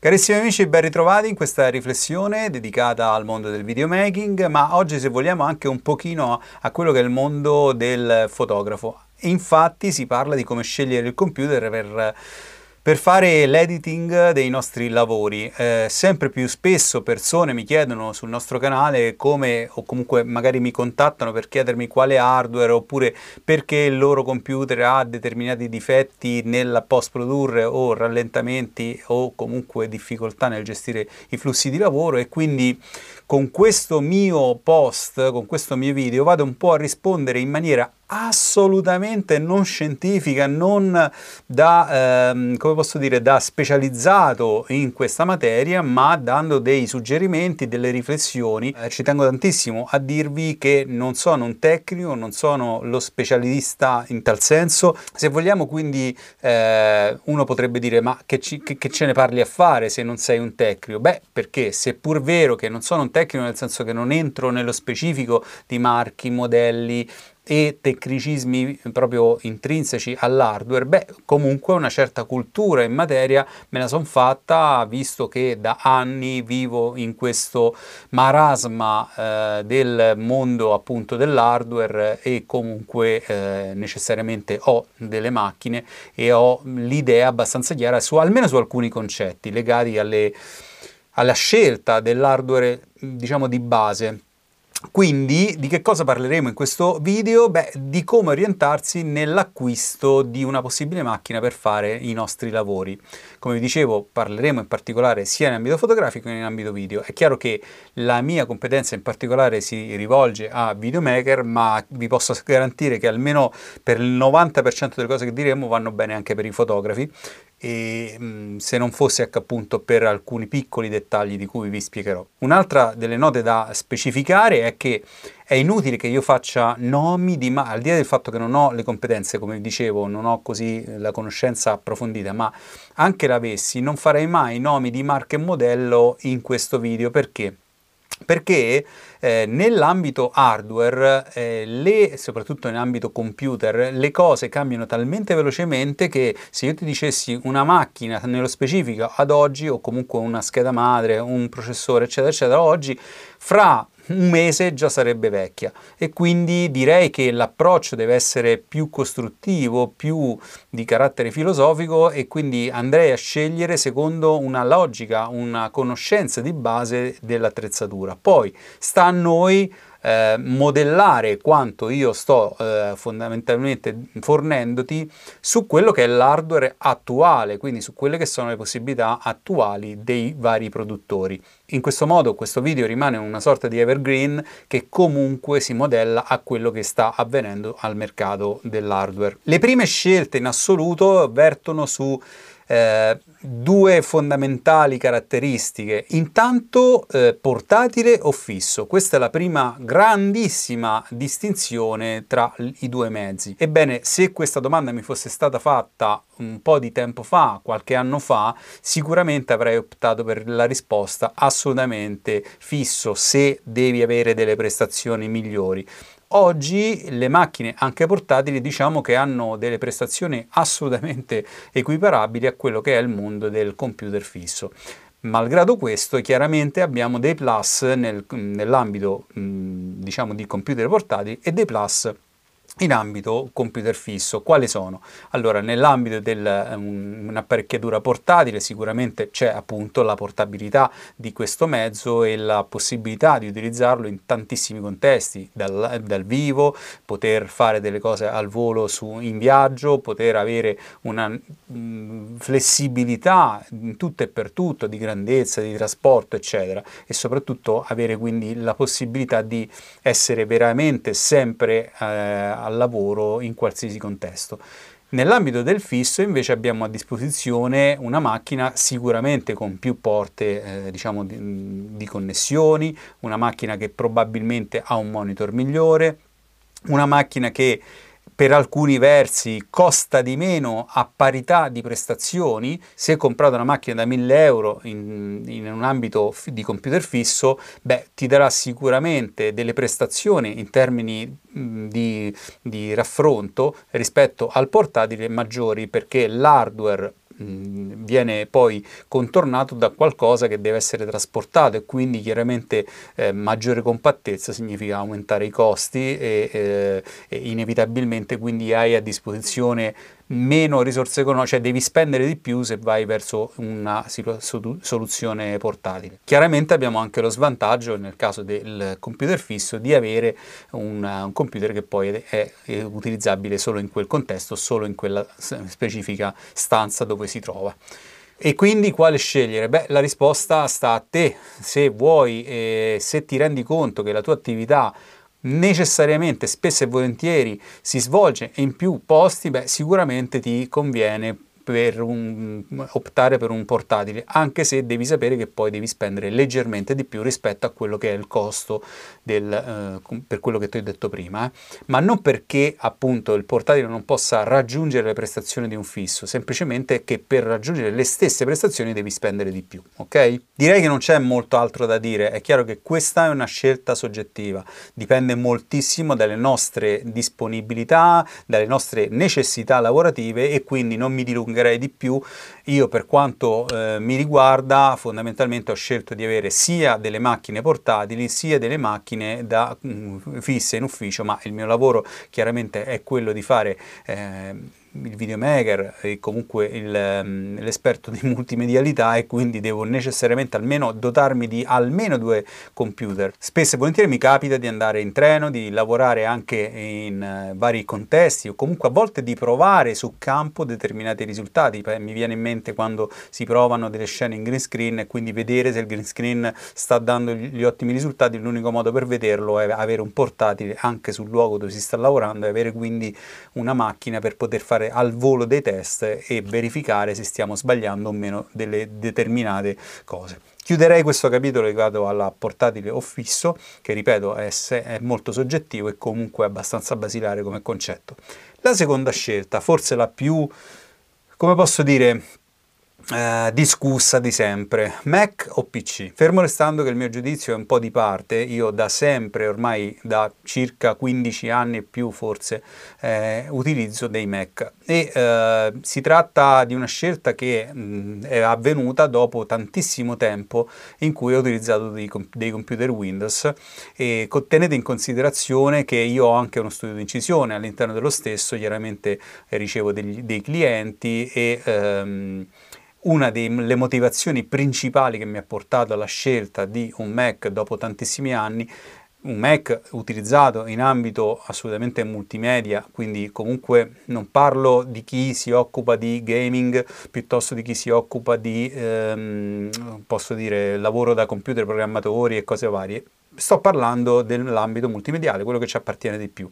Carissimi amici, ben ritrovati in questa riflessione dedicata al mondo del videomaking, ma oggi se vogliamo anche un pochino a quello che è il mondo del fotografo. Infatti si parla di come scegliere il computer per per fare l'editing dei nostri lavori. Eh, sempre più spesso persone mi chiedono sul nostro canale come o comunque magari mi contattano per chiedermi quale hardware oppure perché il loro computer ha determinati difetti nel post produrre o rallentamenti o comunque difficoltà nel gestire i flussi di lavoro e quindi con questo mio post, con questo mio video vado un po' a rispondere in maniera assolutamente non scientifica, non da, ehm, come posso dire, da specializzato in questa materia, ma dando dei suggerimenti, delle riflessioni. Eh, ci tengo tantissimo a dirvi che non sono un tecnico, non sono lo specialista in tal senso. Se vogliamo quindi, eh, uno potrebbe dire, ma che, ci, che, che ce ne parli a fare se non sei un tecnico? Beh, perché seppur vero che non sono un tecnico, nel senso che non entro nello specifico di marchi, modelli, e tecnicismi proprio intrinseci all'hardware, beh, comunque una certa cultura in materia me la sono fatta visto che da anni vivo in questo marasma eh, del mondo appunto dell'hardware e comunque eh, necessariamente ho delle macchine e ho l'idea abbastanza chiara su almeno su alcuni concetti legati alle, alla scelta dell'hardware diciamo di base quindi di che cosa parleremo in questo video? Beh, di come orientarsi nell'acquisto di una possibile macchina per fare i nostri lavori. Come vi dicevo, parleremo in particolare sia in ambito fotografico che in ambito video. È chiaro che la mia competenza in particolare si rivolge a videomaker, ma vi posso garantire che almeno per il 90% delle cose che diremo vanno bene anche per i fotografi e mh, se non fosse ecco, appunto per alcuni piccoli dettagli di cui vi spiegherò. Un'altra delle note da specificare è che è inutile che io faccia nomi di ma al di là del fatto che non ho le competenze, come dicevo, non ho così la conoscenza approfondita, ma anche l'avessi, non farei mai nomi di marca e modello in questo video perché perché eh, nell'ambito hardware, eh, le, soprattutto nell'ambito computer, le cose cambiano talmente velocemente che se io ti dicessi una macchina nello specifico ad oggi o comunque una scheda madre, un processore eccetera eccetera, oggi fra un mese già sarebbe vecchia e quindi direi che l'approccio deve essere più costruttivo, più di carattere filosofico e quindi andrei a scegliere secondo una logica, una conoscenza di base dell'attrezzatura. Poi sta a noi eh, modellare quanto io sto eh, fondamentalmente fornendoti su quello che è l'hardware attuale, quindi su quelle che sono le possibilità attuali dei vari produttori. In questo modo questo video rimane una sorta di evergreen che comunque si modella a quello che sta avvenendo al mercato dell'hardware. Le prime scelte in assoluto vertono su eh, due fondamentali caratteristiche. Intanto eh, portatile o fisso. Questa è la prima grandissima distinzione tra i due mezzi. Ebbene, se questa domanda mi fosse stata fatta un po' di tempo fa, qualche anno fa, sicuramente avrei optato per la risposta assolutamente fisso se devi avere delle prestazioni migliori. Oggi le macchine anche portatili diciamo che hanno delle prestazioni assolutamente equiparabili a quello che è il mondo del computer fisso. Malgrado questo, chiaramente abbiamo dei plus nel, nell'ambito diciamo di computer portatili e dei plus in ambito computer fisso. Quali sono? Allora, nell'ambito di um, un'apparecchiatura portatile sicuramente c'è appunto la portabilità di questo mezzo e la possibilità di utilizzarlo in tantissimi contesti, dal, dal vivo, poter fare delle cose al volo su, in viaggio, poter avere una mh, flessibilità in tutto e per tutto, di grandezza, di trasporto, eccetera, e soprattutto avere quindi la possibilità di essere veramente sempre eh, al lavoro in qualsiasi contesto. Nell'ambito del fisso invece abbiamo a disposizione una macchina sicuramente con più porte eh, diciamo di, di connessioni, una macchina che probabilmente ha un monitor migliore, una macchina che per alcuni versi costa di meno a parità di prestazioni. Se comprate una macchina da 1000 euro in, in un ambito di computer fisso, beh, ti darà sicuramente delle prestazioni in termini di, di raffronto rispetto al portatile maggiori perché l'hardware viene poi contornato da qualcosa che deve essere trasportato e quindi chiaramente eh, maggiore compattezza significa aumentare i costi e, eh, e inevitabilmente quindi hai a disposizione meno risorse economiche, cioè devi spendere di più se vai verso una soluzione portatile. Chiaramente abbiamo anche lo svantaggio nel caso del computer fisso di avere un, un computer che poi è, è utilizzabile solo in quel contesto, solo in quella specifica stanza dove si trova. E quindi quale scegliere? Beh, la risposta sta a te. Se vuoi, eh, se ti rendi conto che la tua attività necessariamente spesso e volentieri si svolge in più posti, beh, sicuramente ti conviene per un, optare per un portatile, anche se devi sapere che poi devi spendere leggermente di più rispetto a quello che è il costo del, eh, per quello che ti ho detto prima, eh. ma non perché appunto il portatile non possa raggiungere le prestazioni di un fisso, semplicemente che per raggiungere le stesse prestazioni devi spendere di più, ok? Direi che non c'è molto altro da dire, è chiaro che questa è una scelta soggettiva, dipende moltissimo dalle nostre disponibilità, dalle nostre necessità lavorative e quindi non mi dilungherò dilungherei di più, io per quanto eh, mi riguarda fondamentalmente ho scelto di avere sia delle macchine portatili sia delle macchine da mh, mm, fisse in ufficio, ma il mio lavoro chiaramente è quello di fare eh, il videomaker e comunque ehm, l'esperto di multimedialità e quindi devo necessariamente almeno dotarmi di almeno due computer. Spesso e volentieri mi capita di andare in treno, di lavorare anche in uh, vari contesti o comunque a volte di provare su campo determinati risultati. Mi viene in mente quando si provano delle scene in green screen e quindi vedere se il green screen sta dando gli ottimi risultati, l'unico modo per vederlo è avere un portatile anche sul luogo dove si sta lavorando e avere quindi una macchina per poter fare al volo dei test e verificare se stiamo sbagliando o meno delle determinate cose. Chiuderei questo capitolo legato alla portatile o fisso, che ripeto è, è molto soggettivo e comunque abbastanza basilare come concetto. La seconda scelta, forse la più, come posso dire, eh, discussa di sempre, Mac o PC? Fermo restando che il mio giudizio è un po' di parte, io da sempre, ormai da circa 15 anni e più forse, eh, utilizzo dei Mac e eh, si tratta di una scelta che mh, è avvenuta dopo tantissimo tempo in cui ho utilizzato dei, dei computer Windows e co- tenete in considerazione che io ho anche uno studio di incisione all'interno dello stesso, chiaramente ricevo degli, dei clienti e ehm, una delle motivazioni principali che mi ha portato alla scelta di un Mac dopo tantissimi anni, un Mac utilizzato in ambito assolutamente multimedia, quindi comunque non parlo di chi si occupa di gaming piuttosto di chi si occupa di, ehm, posso dire, lavoro da computer, programmatori e cose varie, sto parlando dell'ambito multimediale, quello che ci appartiene di più.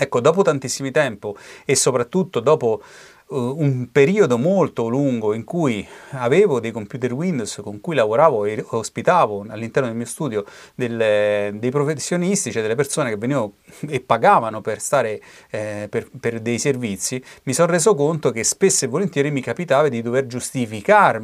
Ecco, dopo tantissimo tempo e soprattutto dopo uh, un periodo molto lungo in cui avevo dei computer Windows con cui lavoravo e ospitavo all'interno del mio studio delle, dei professionisti, cioè delle persone che venivano e pagavano per stare eh, per, per, dei servizi, mi sono reso conto che spesso e volentieri mi capitava di dover giustificare,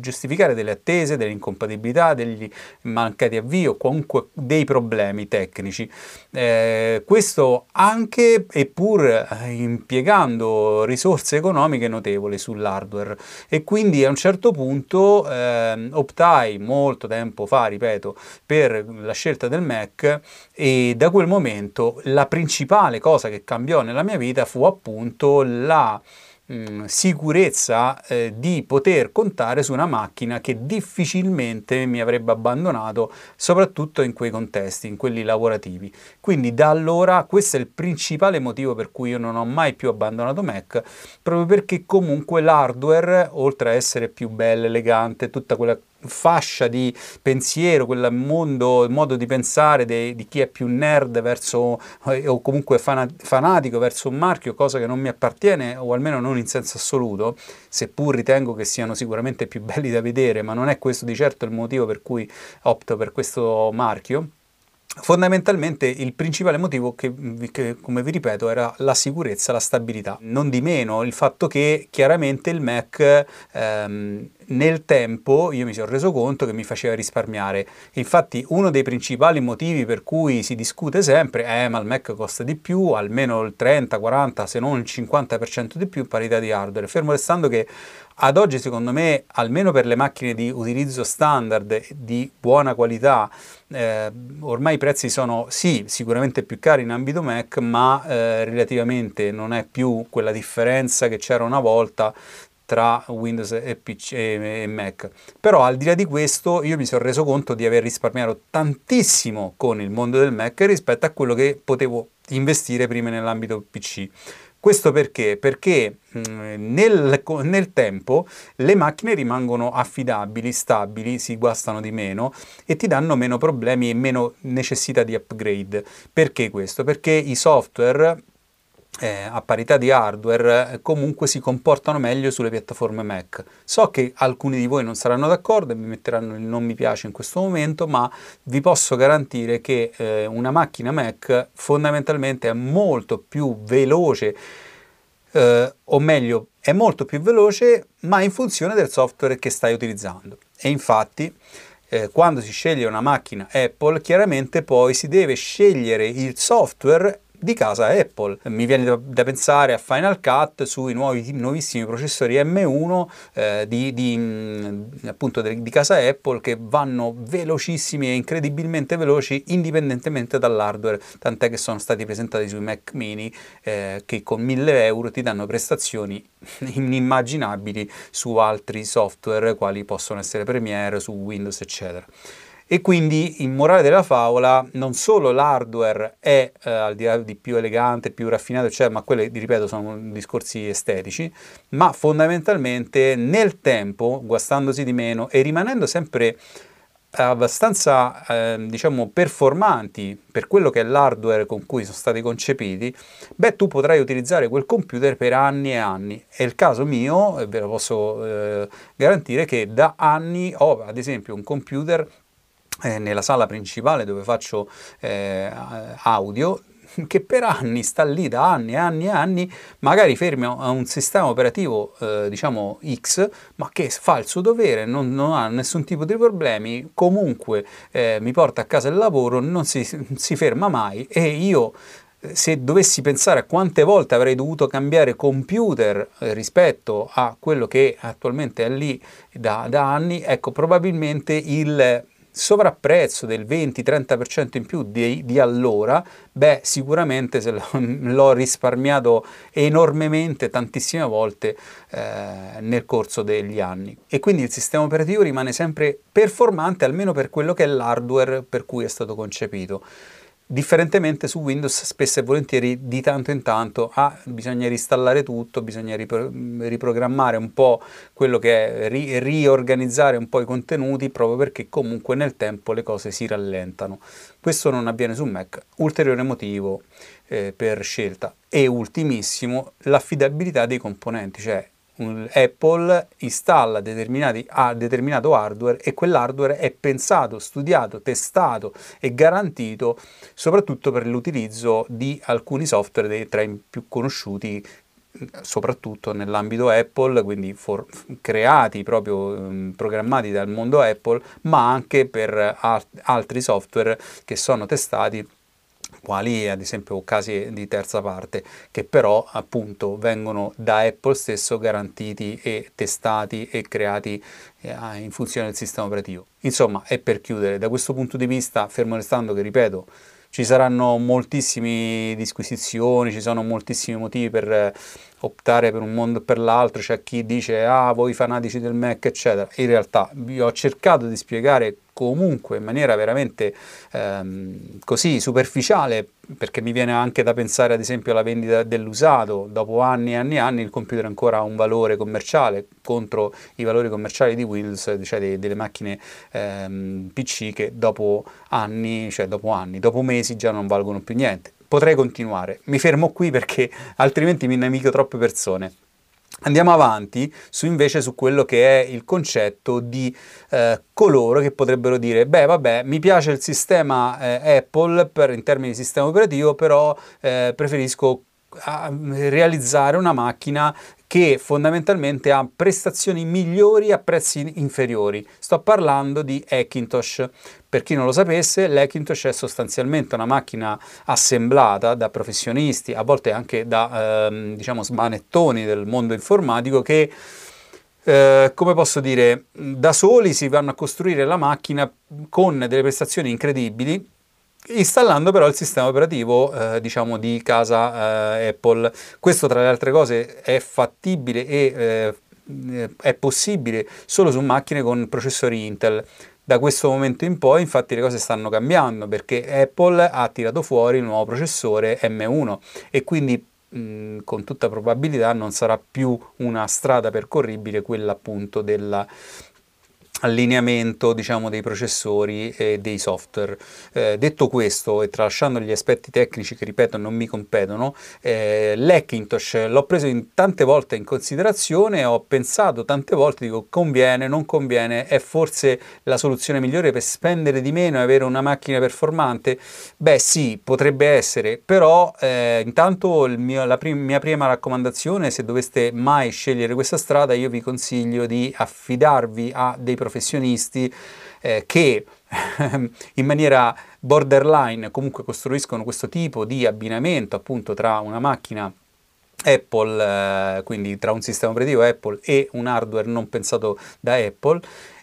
giustificare delle attese, delle incompatibilità, degli mancati avvii o comunque dei problemi tecnici. Eh, questo anche e pur eh, impiegando risorse risorse economiche notevoli sull'hardware. E quindi a un certo punto eh, optai molto tempo fa, ripeto, per la scelta del Mac e da quel momento la principale cosa che cambiò nella mia vita fu appunto la Mm, sicurezza eh, di poter contare su una macchina che difficilmente mi avrebbe abbandonato, soprattutto in quei contesti, in quelli lavorativi. Quindi da allora questo è il principale motivo per cui io non ho mai più abbandonato Mac, proprio perché comunque l'hardware, oltre a essere più bello, elegante, tutta quella fascia di pensiero, quel mondo, modo di pensare de, di chi è più nerd verso, eh, o comunque fanatico verso un marchio, cosa che non mi appartiene, o almeno non in senso assoluto, seppur ritengo che siano sicuramente più belli da vedere, ma non è questo di certo il motivo per cui opto per questo marchio Fondamentalmente il principale motivo che, che, come vi ripeto, era la sicurezza, la stabilità. Non di meno il fatto che chiaramente il Mac ehm, nel tempo io mi sono reso conto che mi faceva risparmiare. Infatti uno dei principali motivi per cui si discute sempre è eh, ma il Mac costa di più, almeno il 30, 40, se non il 50% di più in parità di hardware. Fermo restando che ad oggi secondo me, almeno per le macchine di utilizzo standard di buona qualità, eh, ormai i prezzi sono sì sicuramente più cari in ambito Mac, ma eh, relativamente non è più quella differenza che c'era una volta tra Windows e, PC, e, Mac. Però al di là di questo io mi sono reso conto di aver risparmiato tantissimo con il mondo del Mac rispetto a quello che potevo investire prima nell'ambito PC. Questo perché? Perché mm, nel, nel, tempo le macchine rimangono affidabili, stabili, si guastano di meno e ti danno meno problemi e meno necessità di upgrade. Perché questo? Perché i software eh, a parità di hardware eh, comunque si comportano meglio sulle piattaforme Mac. So che alcuni di voi non saranno d'accordo e mi metteranno il non mi piace in questo momento, ma vi posso garantire che eh, una macchina Mac fondamentalmente è molto più veloce, eh, o meglio, è molto più veloce, ma in funzione del software che stai utilizzando. E infatti eh, quando si sceglie una macchina Apple, chiaramente poi si deve scegliere il software di casa Apple. Mi viene da, da pensare a Final Cut sui nuovi, nuovissimi processori M1 eh, di, di, mm, appunto di, di casa Apple che vanno velocissimi e incredibilmente veloci indipendentemente dall'hardware, tant'è che sono stati presentati sui Mac mini eh, che con 1000 euro ti danno prestazioni inimmaginabili su altri software quali possono essere Premiere, su Windows eccetera. E quindi in morale della favola non solo l'hardware è eh, al di là di più elegante, più raffinato, eccetera, ma quelli, ripeto, sono discorsi estetici, ma fondamentalmente nel tempo, guastandosi di meno e rimanendo sempre abbastanza eh, diciamo performanti per quello che è l'hardware con cui sono stati concepiti, beh tu potrai utilizzare quel computer per anni e anni. È il caso mio, e ve lo posso eh, garantire che da anni ho ad esempio un computer eh, nella sala principale dove faccio eh, audio che per anni sta lì da anni e anni e anni, magari fermo a un sistema operativo eh, diciamo X, ma che fa il suo dovere, non, non ha nessun tipo di problemi, comunque eh, mi porta a casa il lavoro, non si, si ferma mai e io se dovessi pensare a quante volte avrei dovuto cambiare computer eh, rispetto a quello che attualmente è lì da, da anni, ecco probabilmente il sovrapprezzo del 20-30% in più di, di, allora, beh, sicuramente se l'ho risparmiato enormemente, tantissime volte eh, nel corso degli anni. E quindi il sistema operativo rimane sempre performante, almeno per quello che è l'hardware per cui è stato concepito. Differentemente su Windows spesso e volentieri di tanto in tanto ah, bisogna reinstallare tutto, bisogna ripro- riprogrammare un po' quello che è, ri- riorganizzare un po' i contenuti proprio perché comunque nel tempo le cose si rallentano. Questo non avviene su Mac, ulteriore motivo eh, per scelta. E ultimissimo, l'affidabilità dei componenti, cioè Apple installa ha determinato hardware e quell'hardware è pensato, studiato, testato e garantito soprattutto per l'utilizzo di alcuni software dei, tra i più conosciuti soprattutto nell'ambito Apple, quindi for, creati proprio um, programmati dal mondo Apple, ma anche per altri software che sono testati quali ad esempio casi di terza parte, che però appunto vengono da Apple stesso garantiti e testati e creati eh, in funzione del sistema operativo. Insomma, è per chiudere, da questo punto di vista, fermo restando che ripeto, ci saranno moltissime disquisizioni, ci sono moltissimi motivi per optare per un mondo o per l'altro, c'è chi dice ah voi fanatici del Mac eccetera, in realtà io ho cercato di spiegare comunque in maniera veramente ehm, così superficiale perché mi viene anche da pensare ad esempio alla vendita dell'usato, dopo anni e anni e anni il computer ancora ha un valore commerciale contro i valori commerciali di Windows, cioè dei, delle macchine ehm, PC che dopo anni, cioè dopo anni, dopo mesi già non valgono più niente. Potrei continuare, mi fermo qui perché altrimenti mi nemico troppe persone. Andiamo avanti su invece su quello che è il concetto di eh, coloro che potrebbero dire beh vabbè mi piace il sistema eh, Apple per, in termini di sistema operativo però eh, preferisco a realizzare una macchina che fondamentalmente ha prestazioni migliori a prezzi inferiori. Sto parlando di Hackintosh. Per chi non lo sapesse, l'Hackintosh è sostanzialmente una macchina assemblata da professionisti, a volte anche da ehm, diciamo smanettoni del mondo informatico che eh, come posso dire, da soli si vanno a costruire la macchina con delle prestazioni incredibili installando però il sistema operativo eh, diciamo di casa eh, Apple. Questo tra le altre cose è fattibile e eh, è possibile solo su macchine con processori Intel. Da questo momento in poi infatti le cose stanno cambiando perché Apple ha tirato fuori il nuovo processore M1 e quindi con tutta probabilità non sarà più una strada percorribile quella appunto della, allineamento diciamo, dei processori e dei software. Eh, detto questo e tralasciando gli aspetti tecnici che ripeto non mi competono, eh, l'Hackintosh l'ho preso in, tante volte in considerazione, ho pensato tante volte, dico conviene, non conviene, è forse la soluzione migliore per spendere di meno e avere una macchina performante? Beh sì, potrebbe essere, però eh, intanto mio, la prim- mia prima raccomandazione, se doveste mai scegliere questa strada, io vi consiglio di affidarvi a dei professionisti professionisti eh, che in maniera borderline comunque costruiscono questo tipo di abbinamento appunto tra una macchina Apple, eh, quindi tra un sistema operativo Apple e un hardware non pensato da Apple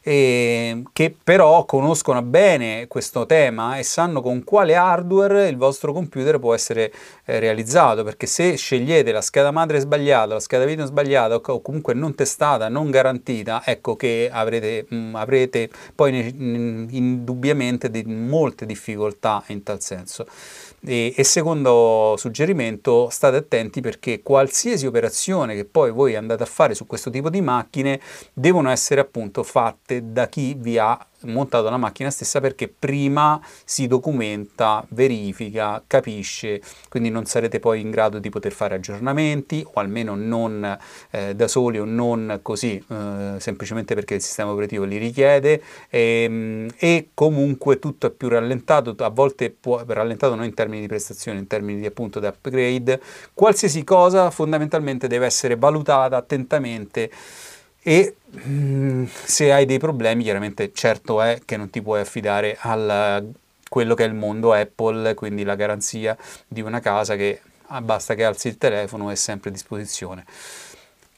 eh, che però conoscono bene questo tema e sanno con quale hardware il vostro computer può essere eh, realizzato, perché se scegliete la scheda madre sbagliata, la scheda video sbagliata o comunque non testata, non garantita, ecco che avrete, mh, mm, avrete poi mh, indubbiamente di molte difficoltà in tal senso. E, e, secondo suggerimento state attenti perché qualsiasi operazione che poi voi andate a fare su questo tipo di macchine devono essere appunto fatte da chi vi ha montato la macchina stessa perché prima si documenta, verifica, capisce, quindi non sarete poi in grado di poter fare aggiornamenti o almeno non eh, da soli o non così, eh, semplicemente perché il sistema operativo li richiede. E, ehm, e, comunque tutto è più rallentato, a volte può, rallentato non in termini di prestazioni, in termini di appunto di upgrade, qualsiasi cosa fondamentalmente deve essere valutata attentamente e mh, mm, se hai dei problemi chiaramente certo è che non ti puoi affidare a quello che è il mondo Apple, quindi la garanzia di una casa che ah, basta che alzi il telefono è sempre a disposizione.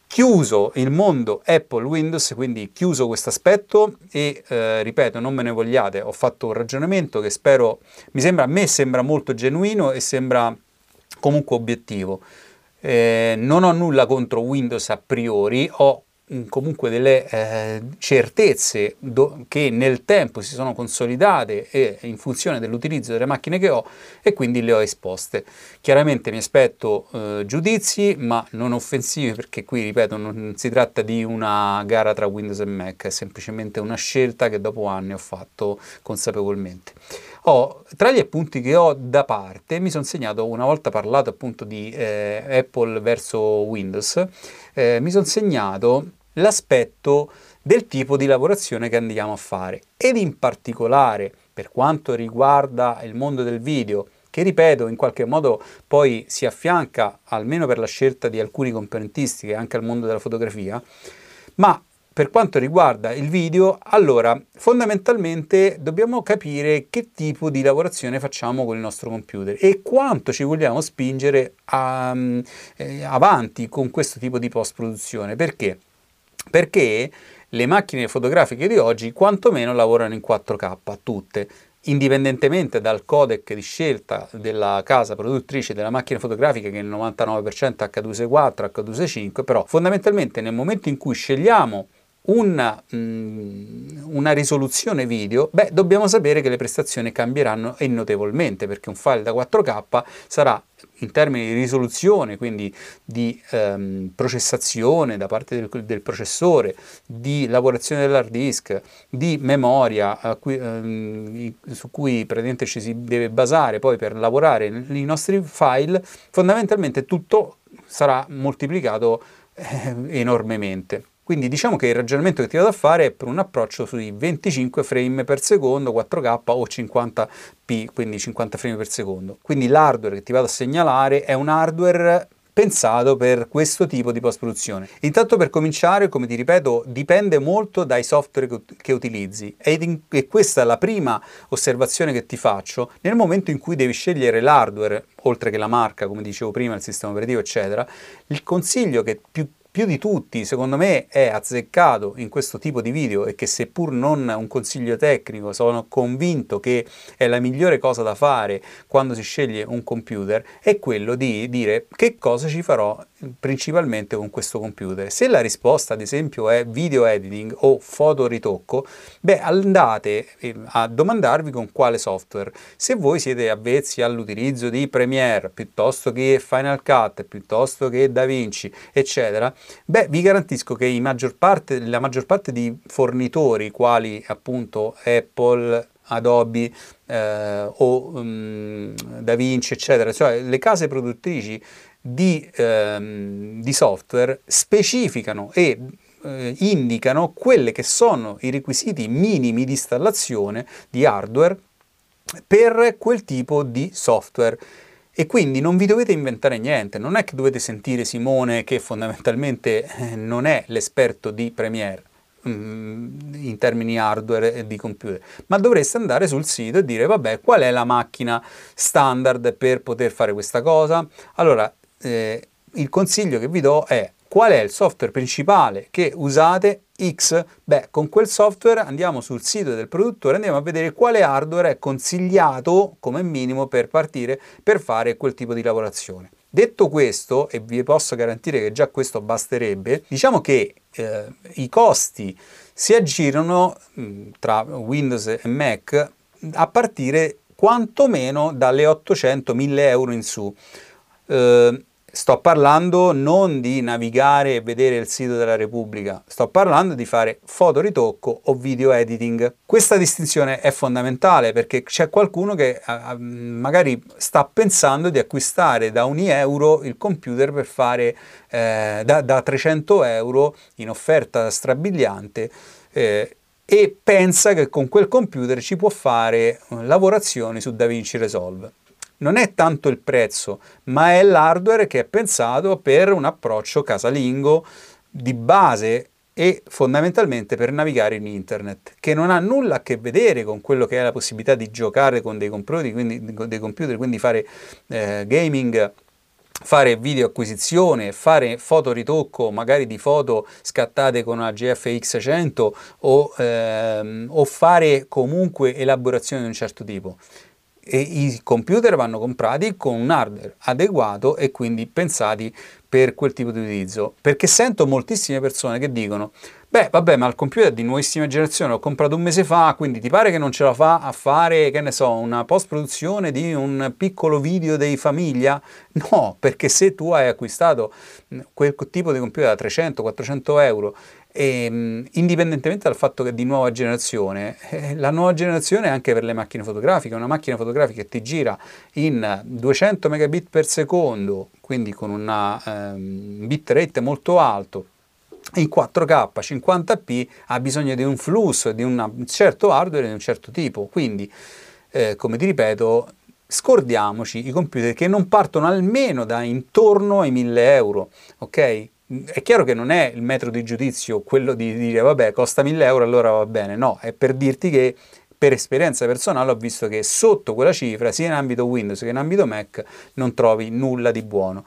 Chiuso il mondo Apple Windows, quindi chiuso questo aspetto e eh, ripeto, non me ne vogliate, ho fatto un ragionamento che spero, mi sembra, a me sembra molto genuino e sembra comunque obiettivo. Eh, non ho nulla contro Windows a priori, ho comunque delle eh, certezze do, che nel tempo si sono consolidate e in funzione dell'utilizzo delle macchine che ho e quindi le ho esposte. Chiaramente mi aspetto eh, giudizi ma non offensivi perché qui ripeto non si tratta di una gara tra Windows e Mac, è semplicemente una scelta che dopo anni ho fatto consapevolmente. Ho, tra gli appunti che ho da parte mi sono segnato una volta parlato appunto di eh, Apple verso Windows, eh, mi sono segnato l'aspetto del tipo di lavorazione che andiamo a fare ed in particolare per quanto riguarda il mondo del video che ripeto in qualche modo poi si affianca almeno per la scelta di alcuni componentistiche anche al mondo della fotografia ma per quanto riguarda il video, allora fondamentalmente dobbiamo capire che tipo di lavorazione facciamo con il nostro computer e quanto ci vogliamo spingere a, eh, avanti con questo tipo di post produzione. Perché? Perché le macchine fotografiche di oggi quantomeno lavorano in 4K, tutte, indipendentemente dal codec di scelta della casa produttrice della macchina fotografica che è il 99% H264, H265, però fondamentalmente nel momento in cui scegliamo una, mm, una risoluzione video, beh, dobbiamo sapere che le prestazioni cambieranno e notevolmente, perché un file da 4K sarà in termini di risoluzione, quindi di ehm, processazione da parte del, del, processore, di lavorazione dell'hard disk, di memoria cui, ehm, su cui praticamente ci si deve basare poi per lavorare i nostri file, fondamentalmente tutto sarà moltiplicato eh, enormemente. Quindi diciamo che il ragionamento che ti vado a fare è per un approccio sui 25 frame per secondo, 4K o 50p, quindi 50 frame per secondo. Quindi l'hardware che ti vado a segnalare è un hardware pensato per questo tipo di post-produzione. Intanto per cominciare, come ti ripeto, dipende molto dai software che, utilizzi e, e questa è la prima osservazione che ti faccio nel momento in cui devi scegliere l'hardware, oltre che la marca, come dicevo prima, il sistema operativo, eccetera, il consiglio che più più di tutti, secondo me, è azzeccato in questo tipo di video e che seppur non un consiglio tecnico, sono convinto che è la migliore cosa da fare quando si sceglie un computer, è quello di dire che cosa ci farò principalmente con questo computer. Se la risposta ad esempio è video editing o foto ritocco, beh andate eh, a domandarvi con quale software. Se voi siete avvezzi all'utilizzo di Premiere piuttosto che Final Cut, piuttosto che DaVinci, eccetera, beh vi garantisco che maggior parte, la maggior parte di fornitori quali appunto Apple, Adobe eh, o um, DaVinci, eccetera, cioè le case produttrici di, ehm, di software specificano e eh, indicano quelli che sono i requisiti minimi di installazione di hardware per quel tipo di software. E quindi non vi dovete inventare niente, non è che dovete sentire Simone che fondamentalmente eh, non è l'esperto di Premiere mm, in termini hardware e di computer, ma dovreste andare sul sito e dire vabbè qual è la macchina standard per poter fare questa cosa. Allora eh, il consiglio che vi do è qual è il software principale che usate X, beh, con quel software andiamo sul sito del produttore, andiamo a vedere quale hardware è consigliato come minimo per partire per fare quel tipo di lavorazione. Detto questo, e vi posso garantire che già questo basterebbe, diciamo che eh, i costi si aggirano mh, mm, tra Windows e Mac a partire quantomeno dalle 800-1000 euro in su. Eh, Sto parlando non di navigare e vedere il sito della Repubblica, sto parlando di fare fotoritocco o video editing. Questa distinzione è fondamentale perché c'è qualcuno che magari sta pensando di acquistare da un euro il computer per fare eh, da, da, 300 euro in offerta strabiliante eh, e pensa che con quel computer ci può fare lavorazioni su DaVinci Resolve non è tanto il prezzo, ma è l'hardware che è pensato per un approccio casalingo di base e fondamentalmente per navigare in internet, che non ha nulla a che vedere con quello che è la possibilità di giocare con dei computer, quindi, dei computer, quindi fare eh, gaming fare video acquisizione, fare fotoritocco magari di foto scattate con una GFX 100 o, ehm, o fare comunque elaborazione di un certo tipo e i computer vanno comprati con un hardware adeguato e quindi pensati per quel tipo di utilizzo. Perché sento moltissime persone che dicono Beh, vabbè, ma il computer di nuovissima generazione l'ho comprato un mese fa, quindi ti pare che non ce la fa a fare, che ne so, una post-produzione di un piccolo video di famiglia? No, perché se tu hai acquistato quel tipo di computer da 300-400 euro e, ehm, indipendentemente dal fatto che è di nuova generazione, eh, la nuova generazione è anche per le macchine fotografiche, una macchina fotografica che ti gira in 200 megabit per secondo, quindi con un um, bitrate molto alto, in 4K 50p ha bisogno di un flusso, di un certo hardware di un certo tipo, quindi eh, come ti ripeto scordiamoci i computer che non partono almeno da intorno ai 1000 euro, ok? È chiaro che non è il metro di giudizio quello di dire vabbè costa 1000 euro allora va bene, no, è per dirti che per esperienza personale ho visto che sotto quella cifra, sia in ambito Windows che in ambito Mac, non trovi nulla di buono.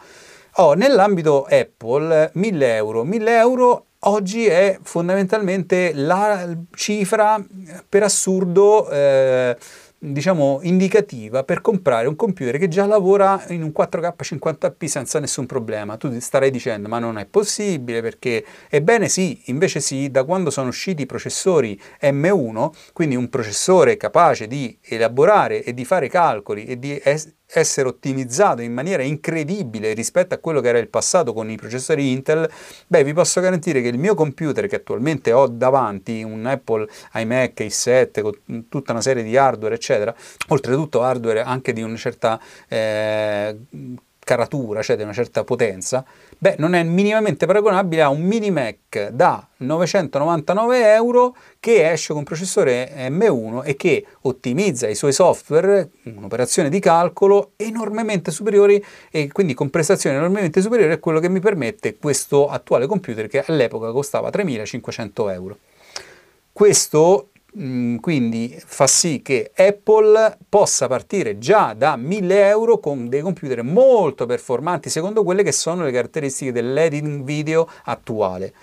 Oh, nell'ambito Apple 1000 euro, 1000 euro oggi è fondamentalmente la cifra per assurdo eh, diciamo, indicativa per comprare un computer che già lavora in un 4K 50p senza nessun problema. Tu ti starai dicendo ma non è possibile perché ebbene sì, invece sì, da quando sono usciti i processori M1, quindi un processore capace di elaborare e di fare calcoli e di es- essere ottimizzato in maniera incredibile rispetto a quello che era il passato con i processori Intel, beh vi posso garantire che il mio computer che attualmente ho davanti, un Apple iMac i7 con tutta una serie di hardware eccetera, oltretutto hardware anche di una certa eh, caratura, cioè di una certa potenza, beh, non è minimamente paragonabile a un mini Mac da 999 euro che esce con processore M1 e che ottimizza i suoi software, un'operazione di calcolo enormemente superiori e quindi con prestazioni enormemente superiori a quello che mi permette questo attuale computer che all'epoca costava 3500 euro. Questo Mm, quindi fa sì che Apple possa partire già da 1000 euro con dei computer molto performanti secondo quelle che sono le caratteristiche dell'editing video attuale.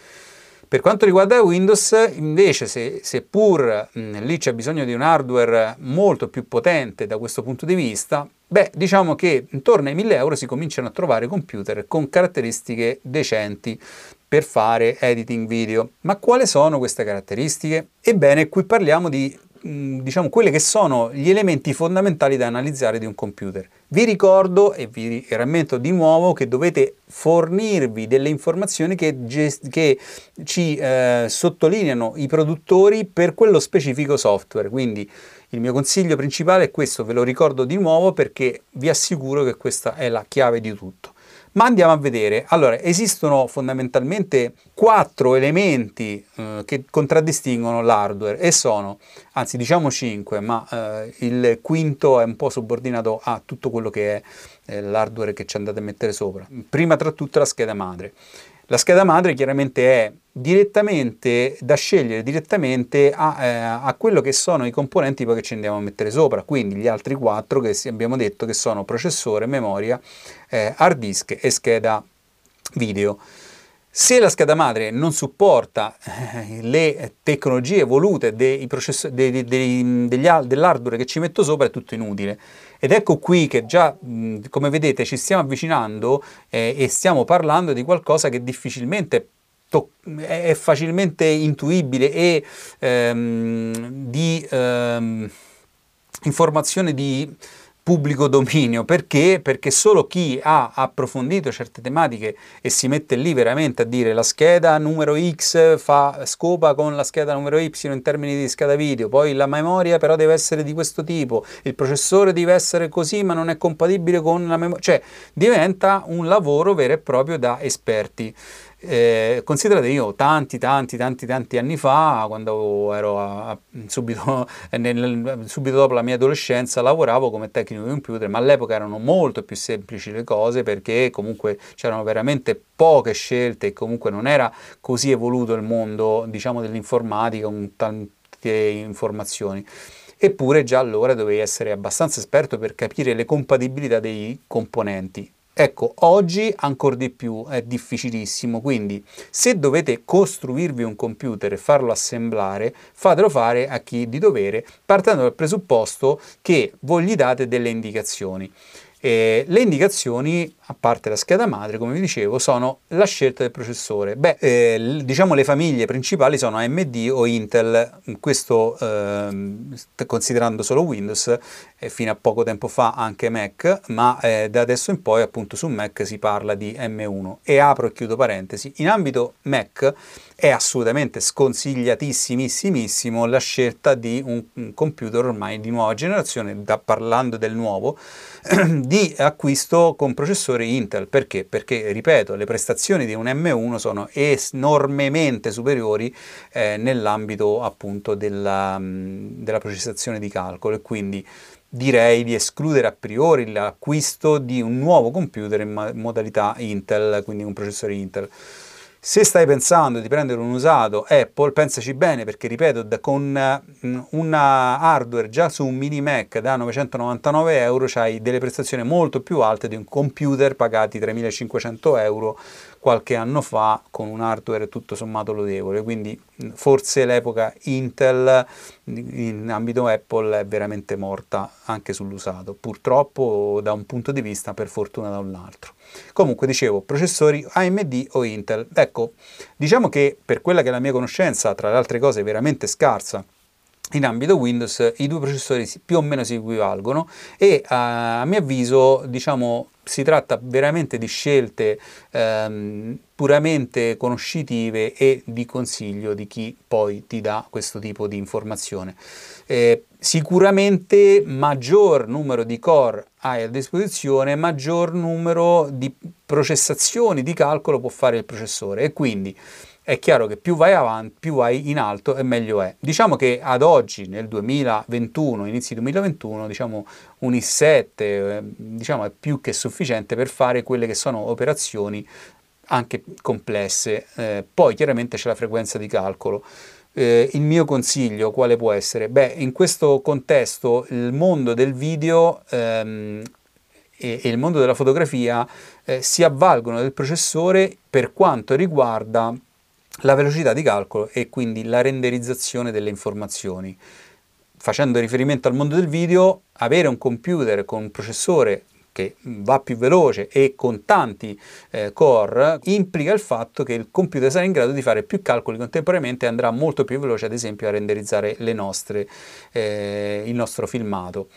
Per quanto riguarda Windows, invece, se, seppur mh, mm, lì c'è bisogno di un hardware molto più potente da questo punto di vista, beh, diciamo che intorno ai 1000 euro si cominciano a trovare computer con caratteristiche decenti per fare editing video. Ma quali sono queste caratteristiche? Ebbene, qui parliamo di mm, diciamo quelle che sono gli elementi fondamentali da analizzare di un computer. Vi ricordo e vi rammento di nuovo che dovete fornirvi delle informazioni che, che ci eh, sottolineano i produttori per quello specifico software. Quindi il mio consiglio principale è questo, ve lo ricordo di nuovo perché vi assicuro che questa è la chiave di tutto. Ma andiamo a vedere. Allora, esistono fondamentalmente quattro elementi eh, che contraddistinguono l'hardware e sono, anzi diciamo cinque, ma eh, il quinto è un po' subordinato a tutto quello che è eh, l'hardware che ci andate a mettere sopra. Prima tra tutte la scheda madre. La scheda madre chiaramente è direttamente da scegliere direttamente a, eh, a, quello che sono i componenti poi che ci andiamo a mettere sopra, quindi gli altri quattro che abbiamo detto che sono processore, memoria, eh, hard disk e scheda video. Se la scheda madre non supporta eh, le tecnologie evolute dei dei, dei, dell'hardware che ci metto sopra è tutto inutile. Ed ecco qui che già, come vedete, ci stiamo avvicinando eh, e stiamo parlando di qualcosa che difficilmente è facilmente intuibile e ehm, di ehm, informazione di pubblico dominio. Perché? Perché solo chi ha approfondito certe tematiche e si mette lì veramente a dire la scheda numero X fa scopa con la scheda numero Y in termini di scheda video, poi la memoria però deve essere di questo tipo, il processore deve essere così ma non è compatibile con la memoria, cioè diventa un lavoro vero e proprio da esperti. Eh, considerate io tanti tanti tanti tanti anni fa quando ero a, a, subito, nel, subito, dopo la mia adolescenza lavoravo come tecnico di computer ma all'epoca erano molto più semplici le cose perché comunque c'erano veramente poche scelte e comunque non era così evoluto il mondo diciamo dell'informatica con tante informazioni. Eppure già allora dovevi essere abbastanza esperto per capire le compatibilità dei componenti Ecco, oggi ancora di più è difficilissimo, quindi se dovete costruirvi un computer e farlo assemblare, fatelo fare a chi di dovere, partendo dal presupposto che voi gli date delle indicazioni. E le indicazioni, a parte la scheda madre, come vi dicevo, sono la scelta del processore. Beh, eh, diciamo le famiglie principali sono AMD o Intel, questo eh, considerando solo Windows, e fino a poco tempo fa anche Mac, ma eh, da adesso in poi appunto su Mac si parla di M1. E apro e chiudo parentesi, in ambito Mac è assolutamente sconsigliatissimissimo la scelta di un, computer ormai di nuova generazione, da, parlando del nuovo, di acquisto con processori Intel. Perché? Perché, ripeto, le prestazioni di un M1 sono enormemente superiori eh, nell'ambito appunto della, della processazione di calcolo e quindi direi di escludere a priori l'acquisto di un nuovo computer in modalità Intel, quindi un processore Intel. Se stai pensando di prendere un usato Apple, pensaci bene perché, ripeto, con mm, una hardware già su un mini Mac da 999 euro c'hai delle prestazioni molto più alte di un computer pagati 3500 euro qualche anno fa con un hardware tutto sommato lodevole, quindi forse l'epoca Intel in ambito Apple è veramente morta anche sull'usato, purtroppo da un punto di vista, per fortuna da un altro. Comunque dicevo, processori AMD o Intel. Ecco, diciamo che per quella che è la mia conoscenza, tra le altre cose veramente scarsa, in ambito Windows i due processori più o meno si equivalgono e a mio avviso diciamo si tratta veramente di scelte ehm, puramente conoscitive e di consiglio di chi poi ti dà questo tipo di informazione. Eh, sicuramente maggior numero di core hai a disposizione, maggior numero di processazioni di calcolo può fare il processore e quindi è chiaro che più vai avanti, più vai in alto e meglio è. Diciamo che ad oggi, nel 2021, inizi 2021, diciamo un i7 eh, diciamo, è più che sufficiente per fare quelle che sono operazioni anche complesse. Eh, poi chiaramente c'è la frequenza di calcolo. Eh, il mio consiglio quale può essere? Beh, in questo contesto il mondo del video ehm, e, e, il mondo della fotografia eh, si avvalgono del processore per quanto riguarda la velocità di calcolo e quindi la renderizzazione delle informazioni. Facendo riferimento al mondo del video, avere un computer con un processore che va più veloce e con tanti eh, core implica il fatto che il computer sarà in grado di fare più calcoli contemporaneamente e andrà molto più veloce ad esempio a renderizzare nostre, eh, il nostro filmato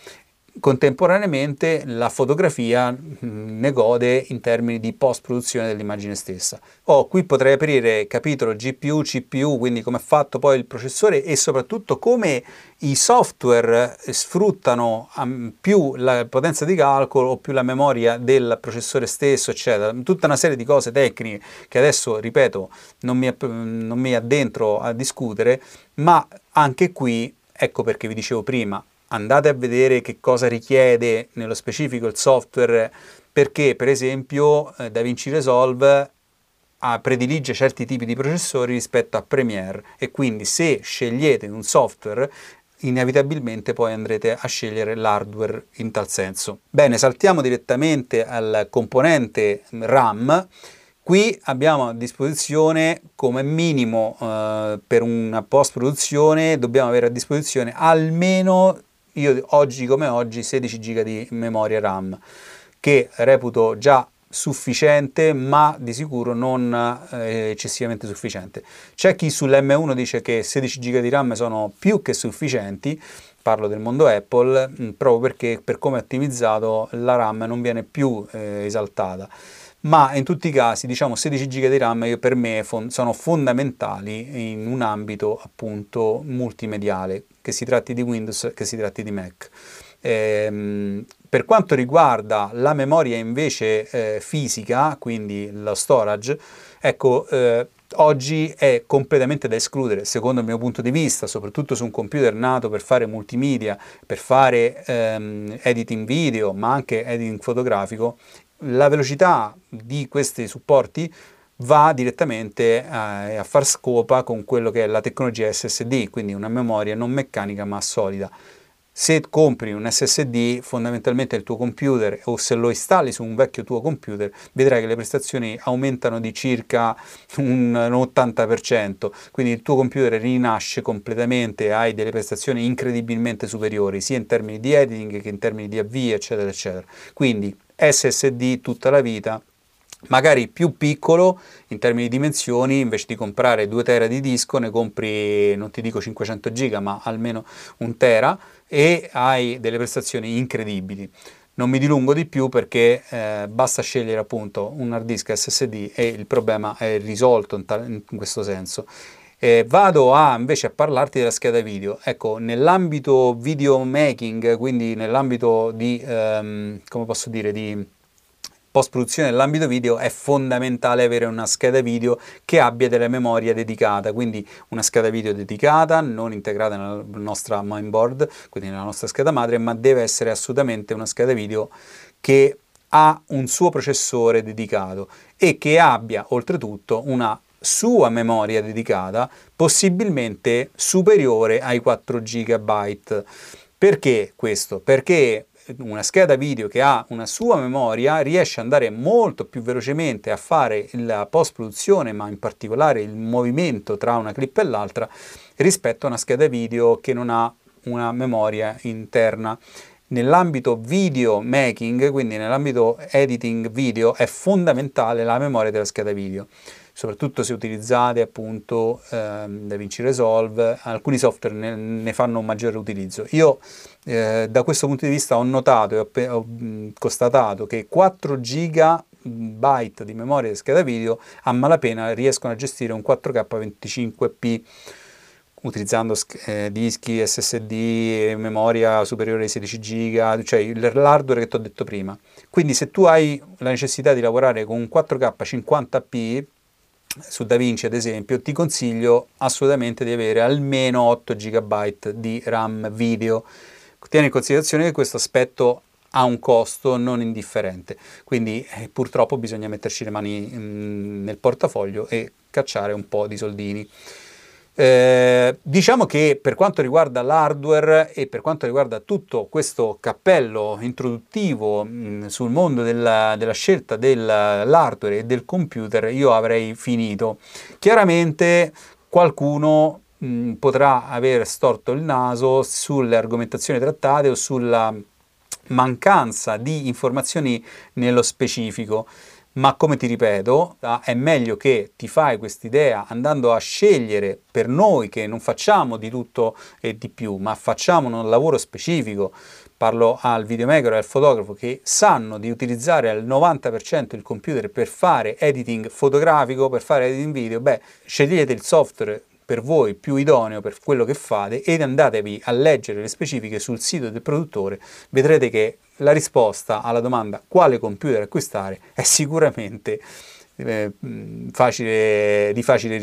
contemporaneamente la fotografia mm, ne gode in termini di post-produzione dell'immagine stessa. Oh, qui potrei aprire capitolo GPU, CPU, quindi come è fatto poi il processore e soprattutto come i software sfruttano più la potenza di calcolo o più la memoria del processore stesso, eccetera. Tutta una serie di cose tecniche che adesso, ripeto, non mi, non mi addentro a discutere, ma anche qui, ecco perché vi dicevo prima, andate a vedere che cosa richiede nello specifico il software perché per esempio eh, DaVinci Resolve ah, predilige certi tipi di processori rispetto a Premiere e quindi se scegliete un software inevitabilmente poi andrete a scegliere l'hardware in tal senso. Bene, saltiamo direttamente al componente RAM. Qui abbiamo a disposizione come minimo eh, per una post produzione dobbiamo avere a disposizione almeno io oggi come oggi 16 giga di memoria RAM che reputo già sufficiente ma di sicuro non eh, eccessivamente sufficiente. C'è chi sull'M1 dice che 16 giga di RAM sono più che sufficienti, parlo del mondo Apple, mm, proprio perché per come è ottimizzato la RAM non viene più eh, esaltata ma in tutti i casi diciamo 16 GB di RAM per me fon sono fondamentali in un ambito appunto multimediale, che si tratti di Windows, che si tratti di Mac. Ehm, per quanto riguarda la memoria invece eh, fisica, quindi lo storage, ecco, eh, oggi è completamente da escludere, secondo il mio punto di vista, soprattutto su un computer nato per fare multimedia, per fare ehm, editing video, ma anche editing fotografico, la velocità di questi supporti va direttamente a, eh, a far scopa con quello che è la tecnologia SSD, quindi una memoria non meccanica ma solida. Se compri un SSD, fondamentalmente il tuo computer o se lo installi su un vecchio tuo computer, vedrai che le prestazioni aumentano di circa un 80%, quindi il tuo computer rinasce completamente, hai delle prestazioni incredibilmente superiori, sia in termini di editing che in termini di avvii, eccetera, eccetera. Quindi SSD tutta la vita, magari più piccolo in termini di dimensioni, invece di comprare 2 tera di disco ne compri, non ti dico 500 giga, ma almeno un tera e hai delle prestazioni incredibili. Non mi dilungo di più perché eh, basta scegliere appunto un hard disk SSD e il problema è risolto in, in questo senso. Eh, vado a, invece a parlarti della scheda video. Ecco, nell'ambito videomaking, quindi nell'ambito di, ehm, come posso dire, di post-produzione nell'ambito video è fondamentale avere una scheda video che abbia delle memorie dedicate, quindi una scheda video dedicata, non integrata nella nostra mainboard, quindi nella nostra scheda madre, ma deve essere assolutamente una scheda video che ha un suo processore dedicato e che abbia oltretutto una sua memoria dedicata, possibilmente superiore ai 4 GB. Perché questo? Perché una scheda video che ha una sua memoria riesce ad andare molto più velocemente a fare la post produzione, ma in particolare il movimento tra una clip e l'altra, rispetto a una scheda video che non ha una memoria interna. Nell'ambito video making, quindi nell'ambito editing video, è fondamentale la memoria della scheda video soprattutto se utilizzate appunto ehm, DaVinci Resolve, alcuni software ne, ne, fanno un maggiore utilizzo. Io eh, da questo punto di vista ho notato e ho, ho constatato che 4 GB di memoria di scheda video a malapena riescono a gestire un 4K 25p utilizzando eh, dischi SSD, memoria superiore ai 16 GB, cioè l'hardware che ti ho detto prima. Quindi se tu hai la necessità di lavorare con un 4K 50p, su DaVinci ad esempio, ti consiglio assolutamente di avere almeno 8 GB di RAM video. Tieni in considerazione che questo aspetto ha un costo non indifferente, quindi eh, purtroppo bisogna metterci le mani mh, mm, nel portafoglio e cacciare un po' di soldini. Eh, diciamo che per quanto riguarda l'hardware e per quanto riguarda tutto questo cappello introduttivo mh, mm, sul mondo della, della scelta dell'hardware e del computer, io avrei finito. Chiaramente qualcuno mh, mm, potrà aver storto il naso sulle argomentazioni trattate o sulla mancanza di informazioni nello specifico. Ma come ti ripeto, è meglio che ti fai quest'idea andando a scegliere per noi che non facciamo di tutto e di più, ma facciamo un lavoro specifico, parlo al videomaker e al fotografo che sanno di utilizzare al 90% il computer per fare editing fotografico, per fare editing video, beh, scegliete il software per voi più idoneo per quello che fate ed andatevi a leggere le specifiche sul sito del produttore, vedrete che la risposta alla domanda quale computer acquistare è sicuramente eh, facile, di facile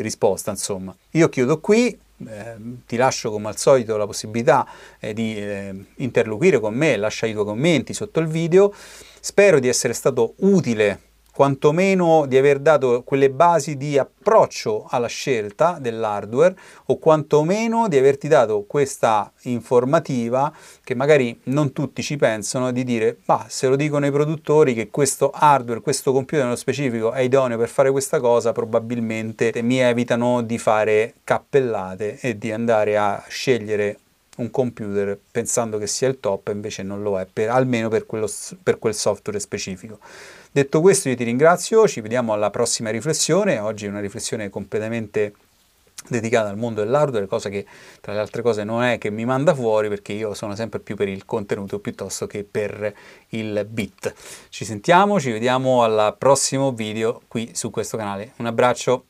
risposta. Insomma. Io chiudo qui, eh, ti lascio come al solito la possibilità eh, di eh, interloquire con me, lascia i tuoi commenti sotto il video. Spero di essere stato utile quantomeno di aver dato quelle basi di approccio alla scelta dell'hardware o quantomeno di averti dato questa informativa che magari non tutti ci pensano di dire ma se lo dicono i produttori che questo hardware, questo computer nello specifico è idoneo per fare questa cosa probabilmente mi evitano di fare cappellate e di andare a scegliere un computer pensando che sia il top invece non lo è, per, almeno per, quello, per quel software specifico. Detto questo io ti ringrazio, ci vediamo alla prossima riflessione, oggi una riflessione completamente dedicata al mondo dell'hardware, cosa che tra le altre cose non è che mi manda fuori perché io sono sempre più per il contenuto piuttosto che per il bit. Ci sentiamo, ci vediamo al prossimo video qui su questo canale. Un abbraccio!